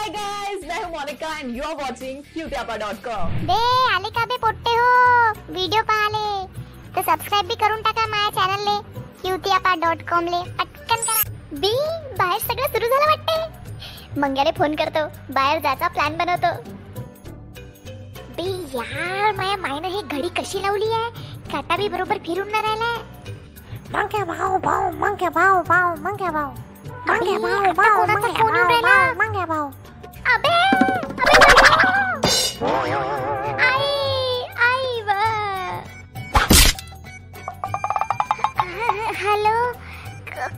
हाय guys मैं हूं Monika and you are watching cuteapa.com बे आले का बे पोट्टे हो। व्हिडिओ पाहाले। तर सबस्क्राईब बी करून टाका माझ्या क्यूतियापा डॉट कॉम ले. पटकन करा. बी बाहेर सगळं सुरू झालं वाटते. मंग्याले फोन करतो. बाहेर जायचा प्लॅन बनवतो. बी यार माझ्या मायनं ही घडी कशी लावली आहे? काटा बी बरोबर फिरून न राहिलाय मंग्या भाऊ भाऊ मंग्या भाऊ भाऊ मंग्या भाऊ. मंग्या भाऊ भाऊ मंग्या राहिला? भाऊ मंग्या भाऊ. अबे अबे जी आई आई व।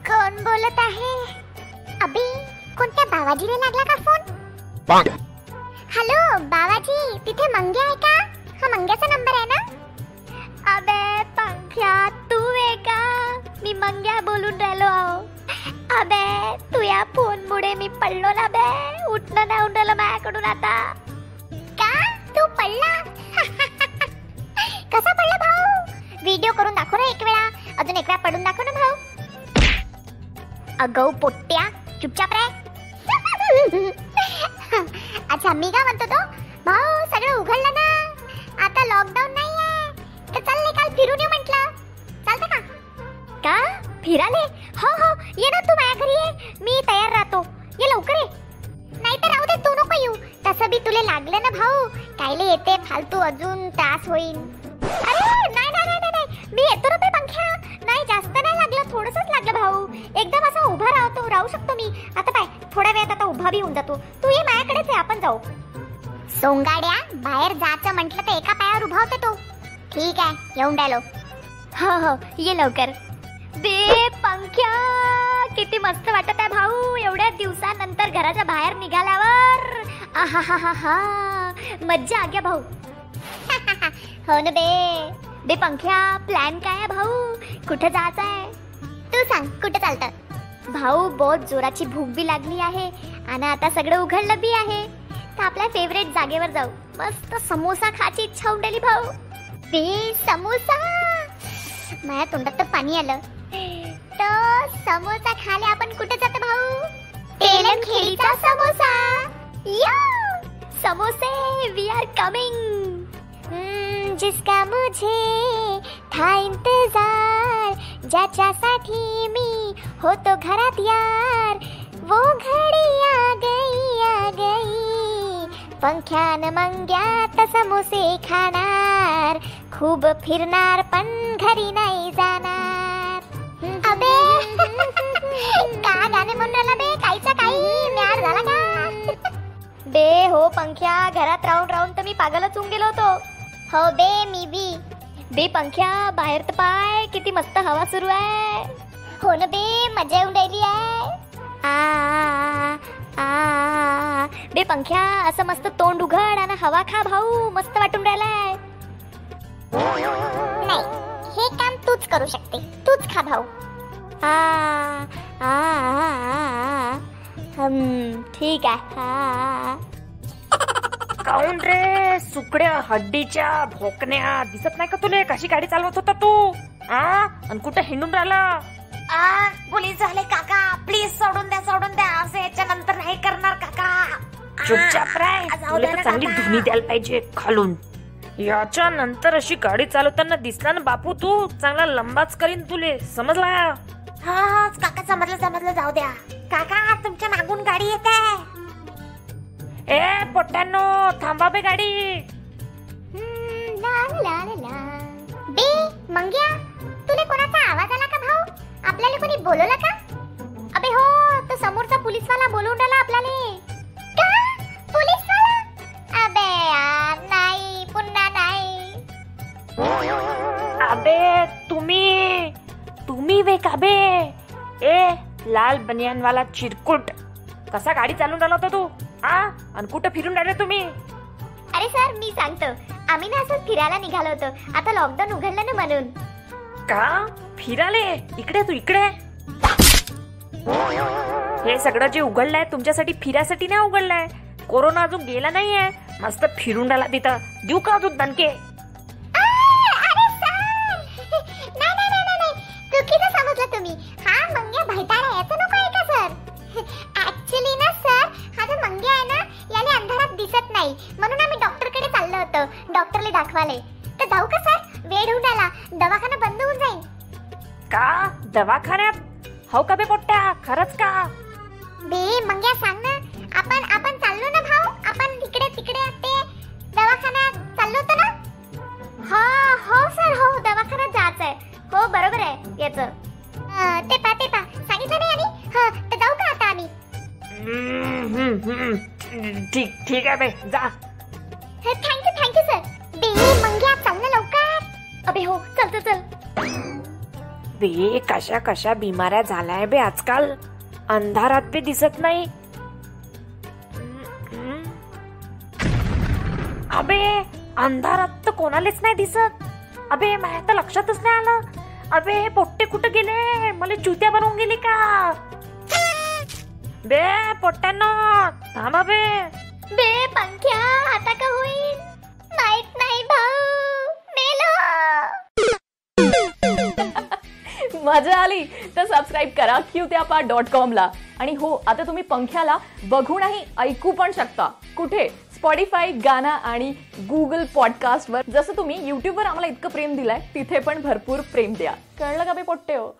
कोण बोलत आहे? अबे कोणत्या बाबाजीला लागला का फ़ोन? हॅलो बाबाजी उठणं नाही उठलं माझ्याकडून आता. का? तू पडला? कसा पडला भाऊ? व्हिडिओ करून दाखव ना एक वेळा. अजून एक वेळा पडून दाखव ना भाऊ. अगौ पोट्ट्या चुपचाप रे अच्छा मी काय म्हणतो तो भाऊ सगळं उघडलं ना? आता लॉकडाऊन नाही आहे. तर चल निकाल फिरून येऊ म्हटलं. चालतं का? का? फिराले? हो हो ये ना तू माझ्या घरी ये. मी तयार राहतो. ये लवकर ये. येऊ बी तुला लागलं ना भाऊ? कायले येते फालतू अजून त्रास होईल अरे नाही नाही नाही नाही, मी येतो ना पंख्या. नाही जास्त नाही लागलं थोडंसंच लागलं भाऊ. एकदम असा उभा राहतो राहू शकतो मी. आता पाय थोड्या वेळात आता उभा बी होऊन जातो. तू ये माझ्याकडेच आहे आपण जाऊ. सोंगाड्या बाहेर जायचं म्हटलं तर एका पायावर उभा होते तो. ठीक आहे येऊन राहिलो. हो हो ये लवकर. बे पंख्या! किती मस्त वाटत आहे भाऊ. एवढ्या दिवसानंतर घराच्या बाहेर निघाल्यावर. आहाहाहा मज्जा आ गया भाऊ. हो ना बे. बे पंख्या प्लॅन काय आहे भाऊ? कुठं जायचं आहे? तू सांग कुठं चालतं? भाऊ बहुत जोराची भूक बी लागली आहे आणि आता सगळं उघडलं बी आहे. तर आपल्या फेवरेट जागेवर जाऊ. मस्त समोसा खायची इच्छा होऊन भाऊ. बे समोसा. माझ्या तोंडात तर पाणी आलं. तर समोसा खाले आपण कुठे जातो भाऊ? टेलर खेळीचा समोसा. या! समोसे वी आर कमिंग जिसका मुझे था इंतजार ज्याच्यासाठी मी होतो घरात यार वो घडी आ गई आ गई पंख्यान मंग्यात समोसे खाणार खूप फिरणार पण घरी नाही जाणार अबे का गाणे म्हणून बे काहीचा काही म्यार झाला का बे हो पंख्या घरात राहून राहून तर मी पागलच होऊन गेलो होतो. हो बे मी बी. बे पंख्या बाहेर तर पाय किती मस्त हवा सुरू आहे. हो ना बे मजा येऊन राहिली आहे. आ, आ, आ, बे पंख्या असं मस्त तोंड उघड आणि हवा खा भाऊ मस्त वाटून राहिलाय. नाही हे काम तूच करू शकते तूच खा भाऊ. आ, आ, आ, आ, हम्म, ठीक आहे. आ, काऊन रे? सुकड्या हड्डीच्या भोकण्या. दिसत नाही का तुले? कशी गाडी चालवत होता तू? आ? आणि कुठं हिंडून राहिला? आ पोलीस झाले काका. प्लीज सोडून द्या सोडून द्या. असं याच्या नंतर नाही करणार काका. चुपचाप राय. आ, जाऊ तुला द्या तर ना चांगली काका. धुनी द्यायला पाहिजे खालून. याच्या नंतर अशी गाडी चालवताना दिसला ना बापू तू? चांगला लंबाच करीन तुले. समजला? हा हा काका समजलं समजलं जाऊ द्या. काका तुमच्या मागून गाडी येत. आहे ए पोट्यानो थांबा बे गाडी. बे मंग्या तुला कोणाचा आवाज आला का भाऊ? आपल्याला कोणी बोलवलं का? तुम्ही वे का बे ए लाल बनियान वाला चिरकुट. कसा गाडी चालून राहिला होता तू? आ? आणि कुठं फिरून राहिले तुम्ही? अरे सर मी सांगतो. आम्ही ना असं फिरायला निघालो होतो. आता लॉकडाऊन उघडलं ना म्हणून. का? फिराले? इकडे तू इकडे. हे सगळं जे उघडलंय तुमच्यासाठी फिरासाठी नाही उघडलंय. कोरोना अजून गेला नाहीये. मस्त फिरून राहिला तिथं. देऊ का अजून दणके? दिसत नाही. म्हणून आम्ही डॉक्टरकडे चाललो होतो. डॉक्टरला दाखवाले. तर जाऊ का सर? वेळ होऊन आला. दवाखाना बंद होऊन जाईल का? दवाखान्यात? हो का बे पोट्ट्या खरंच का? बे मंग्या सांग ना. आपण आपण चाललो ना भाऊ? आपण तिकडे तिकडे ते दवाखान्यात चाललो होतो ना? हा हो सर. हो दवाखान्यात जायचं आहे हो बरोबर आहे. याचं. ते पा ते पा. सांगितलं नाही आणि हा तर जाऊ का आता आम्ही. ठीक ठीक आहे बे जा. थँक्यू थँक्यू सर बे मंग्या चाल ना लवकर. अबे हो चल चल चल. बे कशा कशा बिमाऱ्या झाल्या बे आजकाल. अंधारात बी दिसत नाही. अबे अंधारात तर कोणालाच नाही दिसत. अबे माझ्या तर लक्षातच नाही आलं. अबे पोट्टे कुठं गेले? मला चुत्या बनवून गेली का? बे पोट्ट्यानो थांबा बे. बे पंख्या आता का होईल? माहीत नाही भाऊ मेलो. मजा आली. तर सबस्क्राईब करा क्यूत्यापा डॉट कॉमला आणि हो आता तुम्ही पंख्याला बघूनही ऐकू पण शकता. कुठे? स्पॉटीफाय गाना आणि गुगल पॉडकास्टवर जसं तुम्ही युट्यूबवर आम्हाला इतकं प्रेम दिलंय तिथे पण भरपूर प्रेम द्या. कळलं का बे पोट्टे हो?